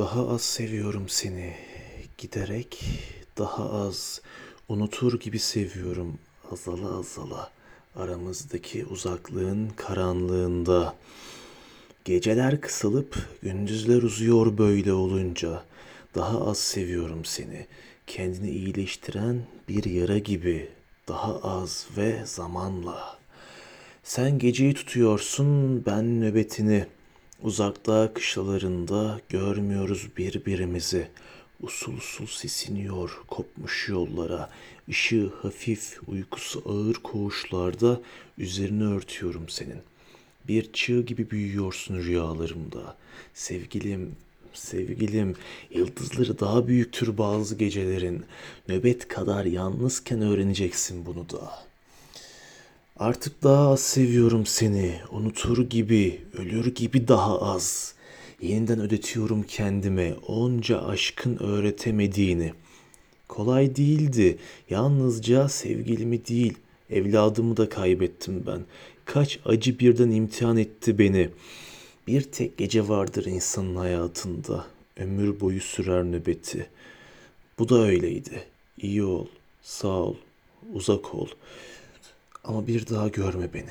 Daha az seviyorum seni. Giderek daha az unutur gibi seviyorum azala azala aramızdaki uzaklığın karanlığında. Geceler kısalıp gündüzler uzuyor böyle olunca. Daha az seviyorum seni. Kendini iyileştiren bir yara gibi daha az ve zamanla. Sen geceyi tutuyorsun, ben nöbetini. Uzakta kışlalarında görmüyoruz birbirimizi. Usul usul sesiniyor kopmuş yollara. Işığı hafif, uykusu ağır koğuşlarda üzerine örtüyorum senin. Bir çığ gibi büyüyorsun rüyalarımda. Sevgilim, sevgilim, yıldızları daha büyüktür bazı gecelerin. Nöbet kadar yalnızken öğreneceksin bunu da. Artık daha az seviyorum seni. Unutur gibi, ölür gibi daha az. Yeniden ödetiyorum kendime onca aşkın öğretemediğini. Kolay değildi. Yalnızca sevgilimi değil, evladımı da kaybettim ben. Kaç acı birden imtihan etti beni. Bir tek gece vardır insanın hayatında. Ömür boyu sürer nöbeti. Bu da öyleydi. İyi ol, sağ ol, uzak ol. Ama bir daha görme beni.